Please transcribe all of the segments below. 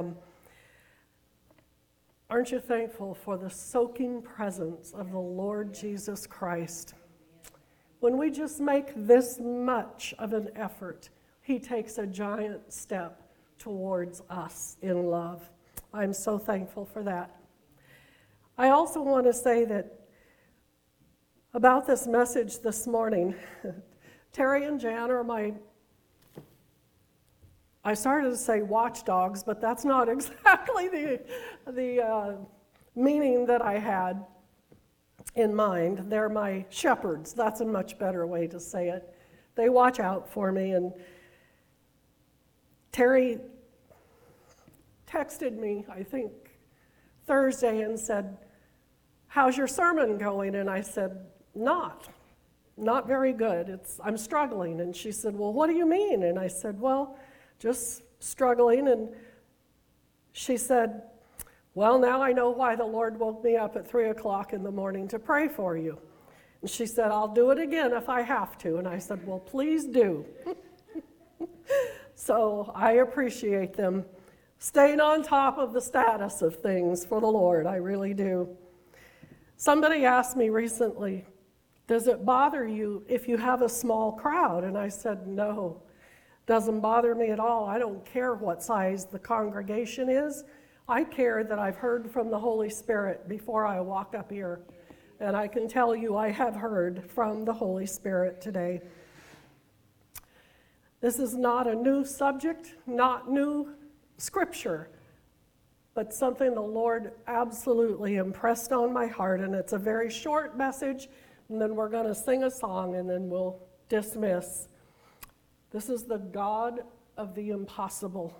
am. Aren't you thankful for the soaking presence of the Lord Jesus Christ? When we just make this much of an effort, He takes a giant step towards us in love. I'm so thankful for that. I also want to say that about this message this morning, Terry and Jan are my, I started to say watchdogs, but that's not exactly the, the uh, meaning that I had in mind. They're my shepherds. That's a much better way to say it. They watch out for me. And Terry texted me, I think, Thursday and said, How's your sermon going? And I said, Not. Not very good. It's, I'm struggling. And she said, Well, what do you mean? And I said, Well, just struggling. And she said, Well, now I know why the Lord woke me up at 3 o'clock in the morning to pray for you. And she said, I'll do it again if I have to. And I said, Well, please do. so I appreciate them staying on top of the status of things for the Lord. I really do. Somebody asked me recently, Does it bother you if you have a small crowd? And I said, No, doesn't bother me at all. I don't care what size the congregation is. I care that I've heard from the Holy Spirit before I walk up here. And I can tell you, I have heard from the Holy Spirit today. This is not a new subject, not new scripture but something the Lord absolutely impressed on my heart. And it's a very short message, and then we're going to sing a song, and then we'll dismiss. This is the God of the impossible.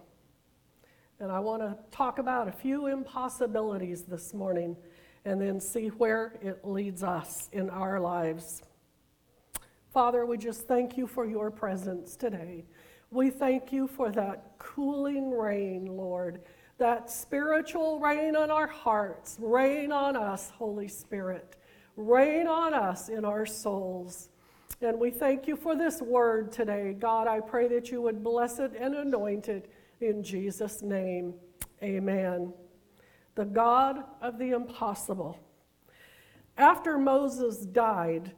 And I want to talk about a few impossibilities this morning and then see where it leads us in our lives. Father, we just thank you for your presence today. We thank you for that cooling rain, Lord that spiritual rain on our hearts. Rain on us, Holy Spirit. Rain on us in our souls. And we thank you for this word today. God, I pray that you would bless it and anoint it in Jesus' name. Amen. The God of the impossible. After Moses died,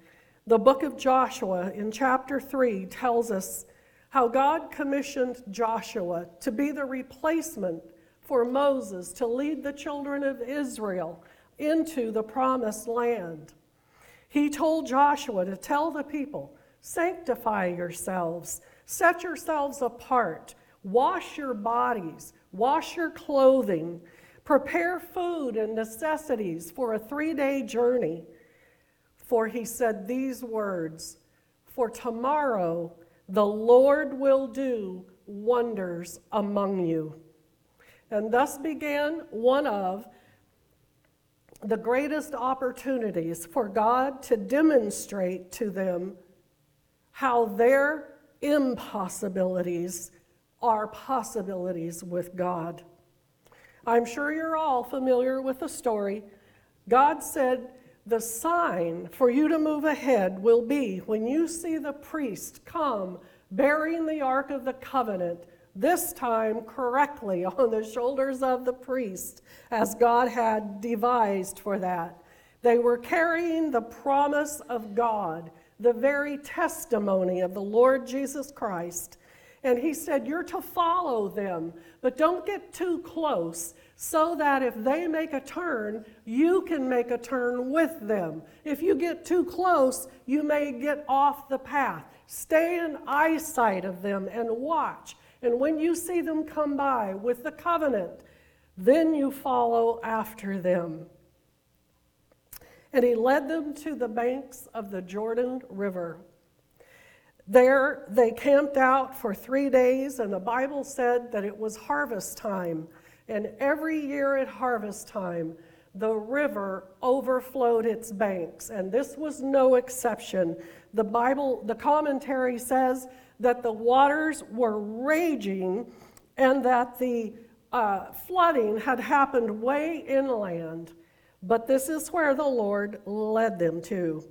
the book of Joshua in chapter 3 tells us how God commissioned Joshua to be the replacement for Moses to lead the children of Israel into the promised land. He told Joshua to tell the people, Sanctify yourselves, set yourselves apart, wash your bodies, wash your clothing, prepare food and necessities for a three day journey. For he said these words For tomorrow the Lord will do wonders among you. And thus began one of the greatest opportunities for God to demonstrate to them how their impossibilities are possibilities with God. I'm sure you're all familiar with the story. God said, The sign for you to move ahead will be when you see the priest come bearing the Ark of the Covenant this time correctly on the shoulders of the priest, as God had devised for that. They were carrying the promise of God, the very testimony of the Lord Jesus Christ. And he said, You're to follow them, but don't get too close so that if they make a turn, you can make a turn with them. If you get too close, you may get off the path. Stay in eyesight of them and watch and when you see them come by with the covenant, then you follow after them. And he led them to the banks of the Jordan River. There they camped out for three days, and the Bible said that it was harvest time. And every year at harvest time, the river overflowed its banks, and this was no exception. The Bible, the commentary says that the waters were raging and that the uh, flooding had happened way inland. But this is where the Lord led them to.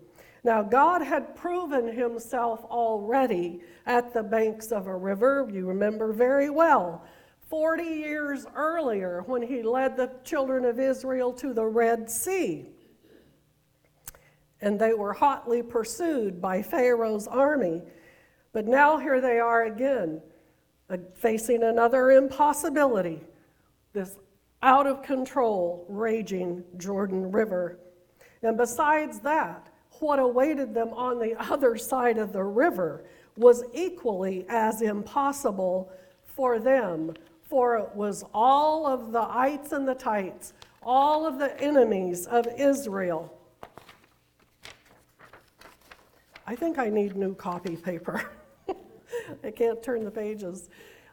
Now, God had proven himself already at the banks of a river, you remember very well. 40 years earlier when he led the children of Israel to the Red Sea. And they were hotly pursued by Pharaoh's army. But now here they are again, uh, facing another impossibility this out of control, raging Jordan River. And besides that, what awaited them on the other side of the river was equally as impossible for them for it was all of the ites and the tights, all of the enemies of Israel. I think I need new copy paper. I can't turn the pages.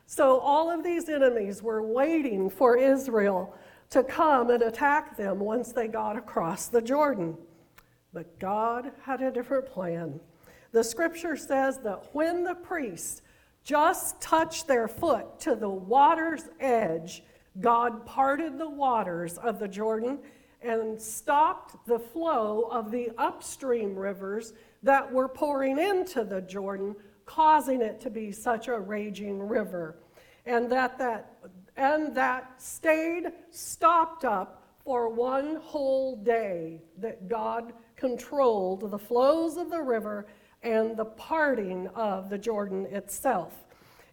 So, all of these enemies were waiting for Israel to come and attack them once they got across the Jordan. But God had a different plan. The scripture says that when the priests just touched their foot to the water's edge, God parted the waters of the Jordan and stopped the flow of the upstream rivers that were pouring into the Jordan, causing it to be such a raging river. And that, that, and that stayed stopped up for one whole day, that God controlled the flows of the river and the parting of the Jordan itself.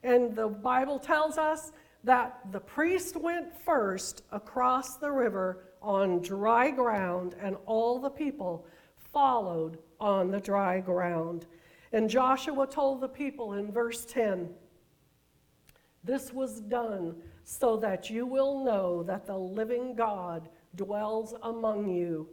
And the Bible tells us that the priest went first across the river on dry ground, and all the people followed on the dry ground. And Joshua told the people in verse 10 This was done so that you will know that the living God dwells among you,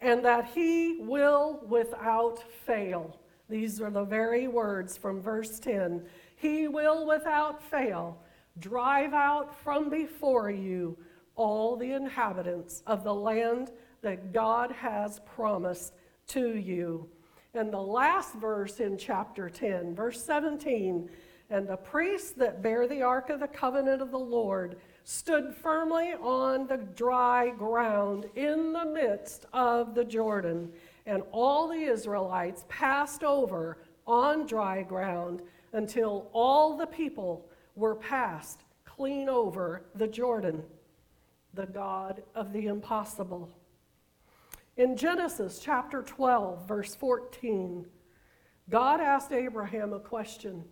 and that he will without fail these are the very words from verse 10. He will without fail drive out from before you all the inhabitants of the land that God has promised to you. And the last verse in chapter 10, verse 17, and the priests that bear the ark of the covenant of the Lord stood firmly on the dry ground in the midst of the Jordan and all the Israelites passed over on dry ground until all the people were passed clean over the Jordan, the God of the impossible. In Genesis chapter 12, verse 14, God asked Abraham a question.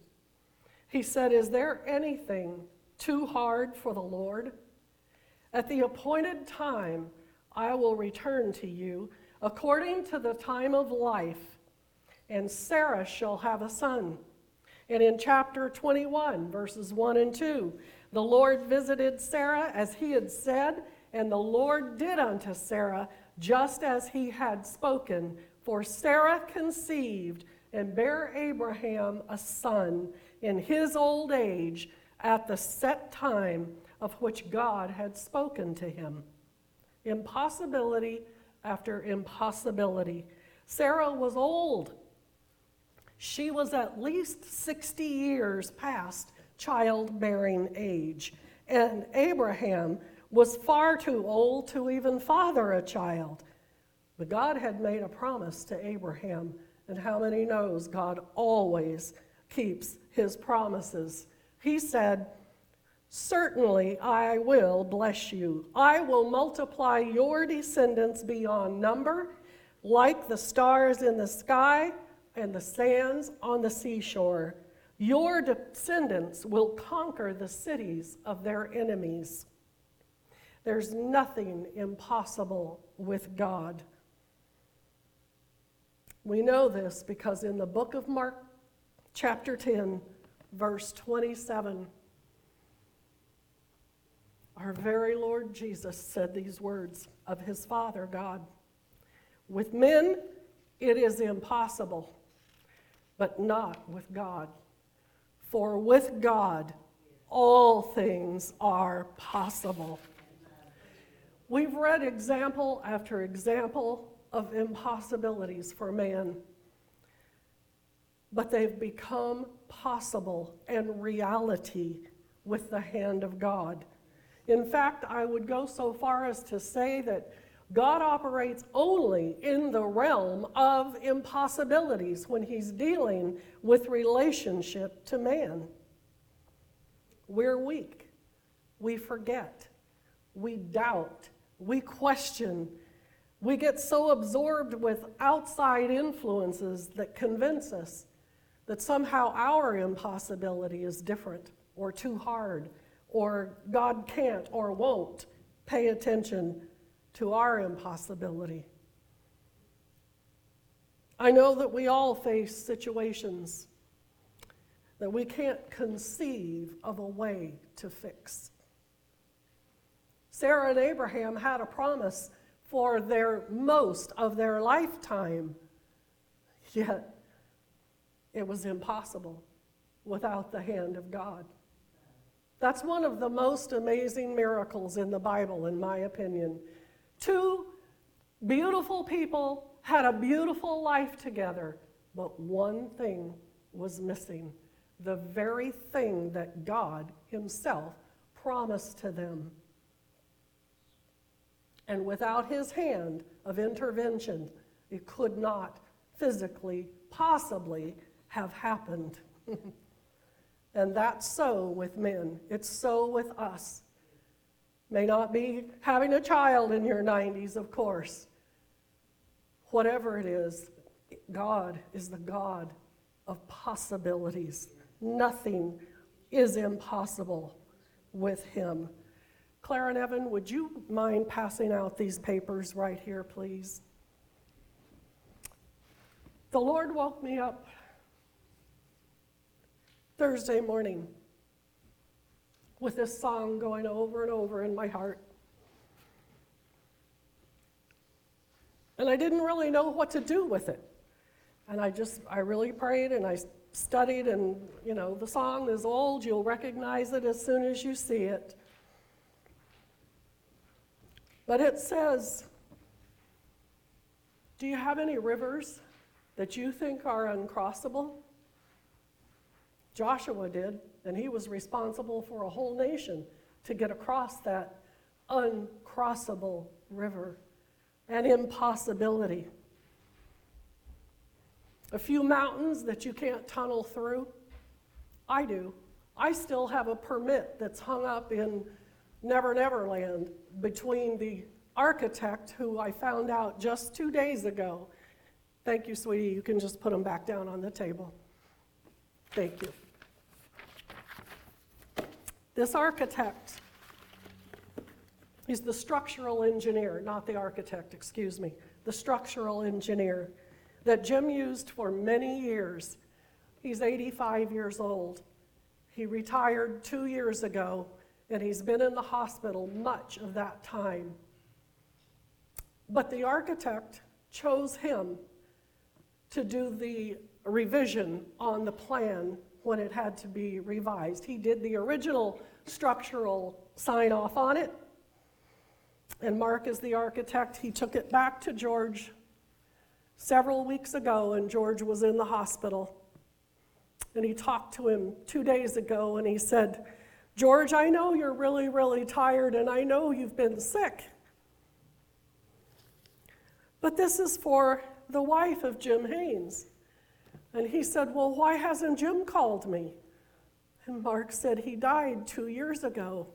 He said, Is there anything too hard for the Lord? At the appointed time, I will return to you according to the time of life, and Sarah shall have a son. And in chapter 21, verses 1 and 2, the Lord visited Sarah as he had said, and the Lord did unto Sarah just as he had spoken. For Sarah conceived and bare Abraham a son in his old age at the set time of which God had spoken to him. Impossibility after impossibility. Sarah was old. She was at least 60 years past childbearing age, and Abraham was far too old to even father a child. But God had made a promise to Abraham, and how many knows God always keeps his promises? He said, Certainly I will bless you. I will multiply your descendants beyond number, like the stars in the sky and the sands on the seashore. Your descendants will conquer the cities of their enemies. There's nothing impossible with God. We know this because in the book of Mark, chapter 10, verse 27, our very Lord Jesus said these words of his Father God With men, it is impossible, but not with God. For with God, all things are possible. We've read example after example of impossibilities for man, but they've become possible and reality with the hand of God. In fact, I would go so far as to say that God operates only in the realm of impossibilities when he's dealing with relationship to man. We're weak. we forget, we doubt, we question, we get so absorbed with outside influences that convince us that somehow our impossibility is different or too hard or God can't or won't pay attention to our impossibility. I know that we all face situations that we can't conceive of a way to fix. Sarah and Abraham had a promise for their most of their lifetime, yet it was impossible without the hand of God. That's one of the most amazing miracles in the Bible, in my opinion. Two beautiful people had a beautiful life together, but one thing was missing the very thing that God Himself promised to them. And without His hand of intervention, it could not physically, possibly have happened. and that's so with men, it's so with us. May not be having a child in your 90s, of course. Whatever it is, God is the God of possibilities. Nothing is impossible with Him. Claire and Evan, would you mind passing out these papers right here, please? The Lord woke me up Thursday morning with this song going over and over in my heart. And I didn't really know what to do with it. And I just, I really prayed and I studied, and you know, the song is old. You'll recognize it as soon as you see it. But it says, Do you have any rivers that you think are uncrossable? Joshua did, and he was responsible for a whole nation to get across that uncrossable river, an impossibility. A few mountains that you can't tunnel through? I do. I still have a permit that's hung up in Never Never Land between the architect, who I found out just two days ago. Thank you, sweetie. You can just put them back down on the table. Thank you. This architect, he's the structural engineer, not the architect, excuse me, the structural engineer that Jim used for many years. He's 85 years old. He retired two years ago, and he's been in the hospital much of that time. But the architect chose him to do the revision on the plan when it had to be revised. He did the original structural sign off on it, and Mark is the architect. He took it back to George several weeks ago, and George was in the hospital. And he talked to him two days ago, and he said, George, I know you're really, really tired, and I know you've been sick. But this is for the wife of Jim Haynes. And he said, Well, why hasn't Jim called me? And Mark said, He died two years ago.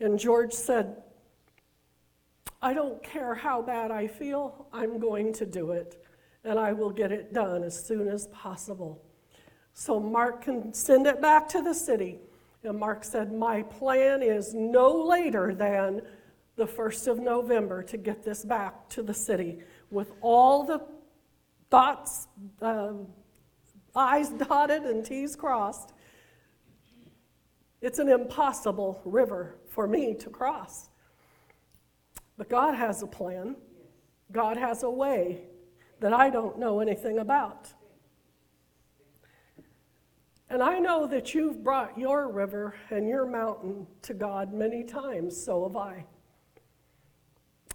And George said, I don't care how bad I feel, I'm going to do it, and I will get it done as soon as possible. So Mark can send it back to the city. And Mark said, My plan is no later than the 1st of November to get this back to the city with all the thoughts, um, I's dotted and T's crossed. It's an impossible river for me to cross. But God has a plan, God has a way that I don't know anything about. And I know that you've brought your river and your mountain to God many times, so have I.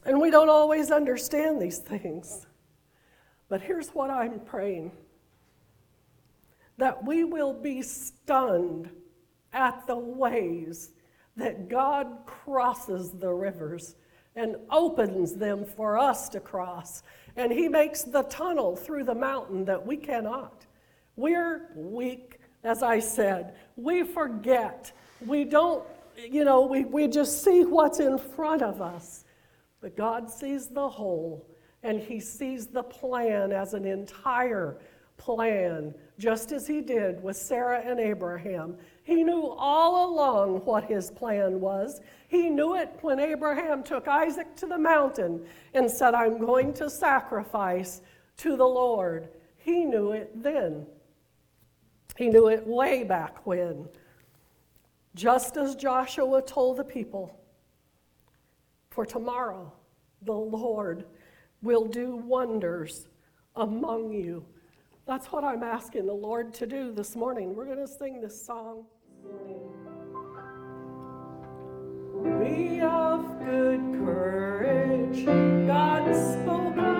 And we don't always understand these things. But here's what I'm praying that we will be stunned at the ways that God crosses the rivers and opens them for us to cross. And He makes the tunnel through the mountain that we cannot. We're weak, as I said. We forget. We don't you know, we, we just see what's in front of us. But God sees the whole, and He sees the plan as an entire plan, just as He did with Sarah and Abraham. He knew all along what His plan was. He knew it when Abraham took Isaac to the mountain and said, I'm going to sacrifice to the Lord. He knew it then. He knew it way back when. Just as Joshua told the people, for tomorrow the Lord will do wonders among you. That's what I'm asking the Lord to do this morning. We're going to sing this song. Be of good courage. God spoke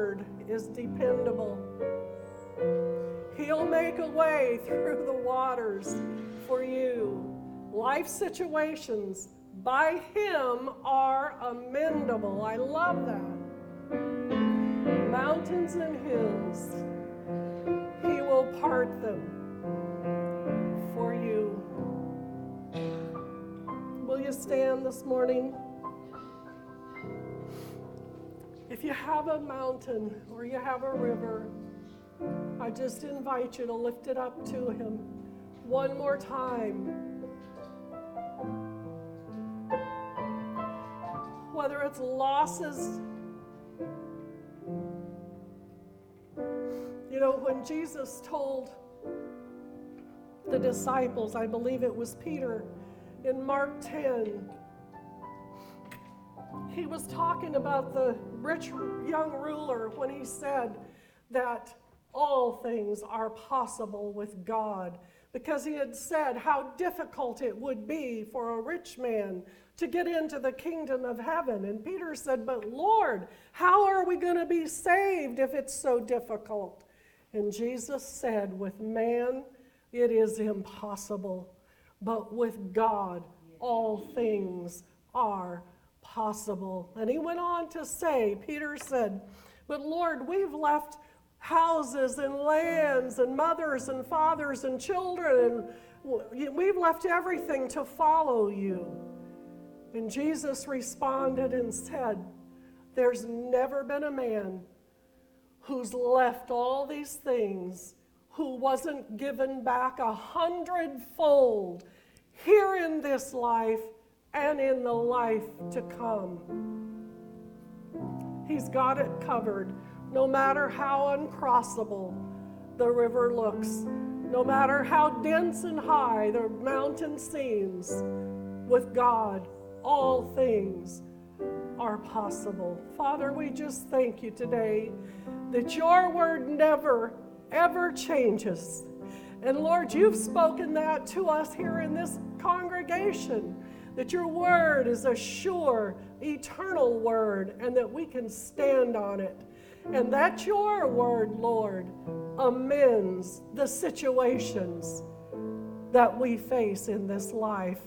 word is dependable. He'll make a way through the waters for you. Life situations by Him are amendable. I love that. Mountains and hills, He will part them for you. Will you stand this morning? If you have a mountain or you have a river, I just invite you to lift it up to Him one more time. Whether it's losses, you know, when Jesus told the disciples, I believe it was Peter, in Mark 10, he was talking about the rich young ruler when he said that all things are possible with God. Because he had said how difficult it would be for a rich man to get into the kingdom of heaven. And Peter said, But Lord, how are we going to be saved if it's so difficult? And Jesus said, With man, it is impossible, but with God, all things are possible. And he went on to say, Peter said, But Lord, we've left houses and lands and mothers and fathers and children, and we've left everything to follow you. And Jesus responded and said, There's never been a man who's left all these things who wasn't given back a hundredfold here in this life and in the life to come. He's got it covered no matter how uncrossable the river looks, no matter how dense and high the mountain seems, with God, all things are possible. Father, we just thank you today that your word never, ever changes. And Lord, you've spoken that to us here in this congregation that your word is a sure, eternal word, and that we can stand on it. And that your word, Lord, amends the situations that we face in this life.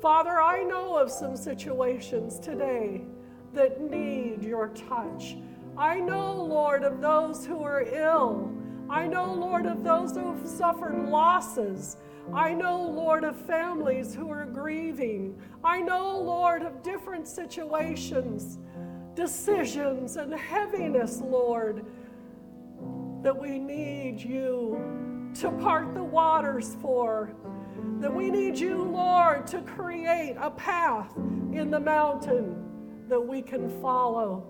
Father, I know of some situations today that need your touch. I know, Lord, of those who are ill. I know, Lord, of those who have suffered losses. I know, Lord, of families who are grieving. I know, Lord, of different situations, decisions, and heaviness, Lord, that we need you to part the waters for. That we need you, Lord, to create a path in the mountain that we can follow.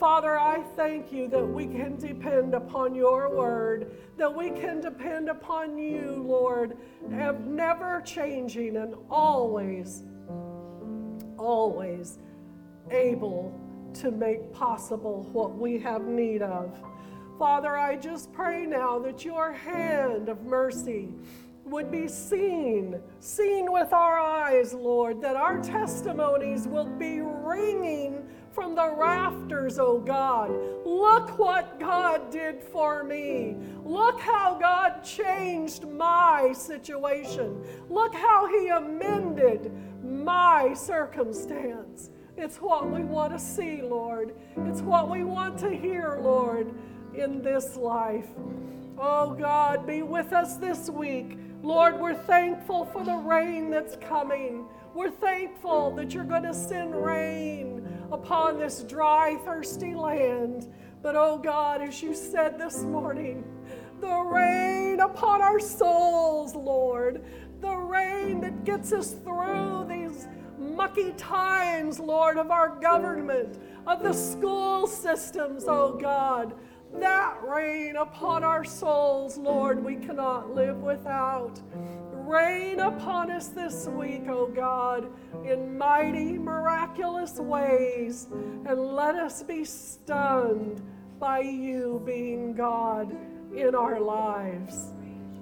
Father, I thank you that we can depend upon your word, that we can depend upon you, Lord, and never changing and always, always able to make possible what we have need of. Father, I just pray now that your hand of mercy would be seen, seen with our eyes, Lord, that our testimonies will be ringing from the rafters, oh God. Look what God did for me. Look how God changed my situation. Look how He amended my circumstance. It's what we want to see, Lord. It's what we want to hear, Lord, in this life. Oh God, be with us this week. Lord, we're thankful for the rain that's coming. We're thankful that you're going to send rain upon this dry, thirsty land. But oh God, as you said this morning, the rain upon our souls, Lord, the rain that gets us through these mucky times, Lord, of our government, of the school systems, oh God. That rain upon our souls, Lord, we cannot live without. Rain upon us this week, O oh God, in mighty, miraculous ways, and let us be stunned by you being God in our lives.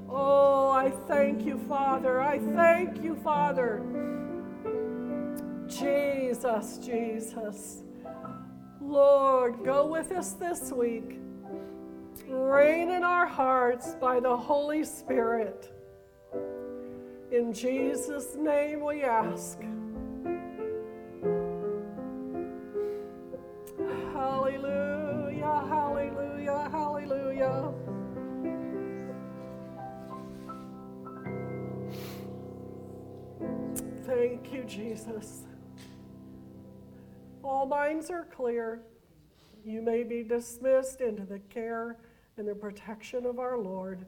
Oh, I thank you, Father. I thank you, Father. Jesus, Jesus. Lord, go with us this week. Reign in our hearts by the Holy Spirit. In Jesus' name we ask. Hallelujah, hallelujah, hallelujah. Thank you, Jesus. All minds are clear. You may be dismissed into the care and the protection of our Lord,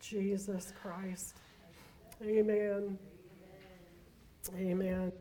Jesus Christ. Amen. Amen.